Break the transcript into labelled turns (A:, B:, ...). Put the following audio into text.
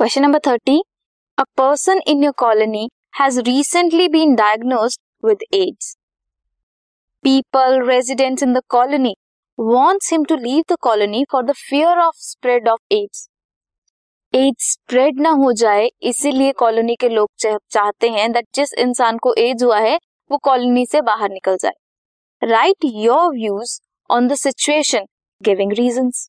A: Question number 30. A person in your colony has recently been diagnosed with AIDS. People, residents in the colony, wants him to leave the colony for the fear of spread of AIDS. AIDS spread ना हो जाए इसीलिए colony के लोग चाहते हैं that जिस इंसान को एड्स हुआ है वो कॉलोनी से बाहर निकल जाए write your views on the situation giving reasons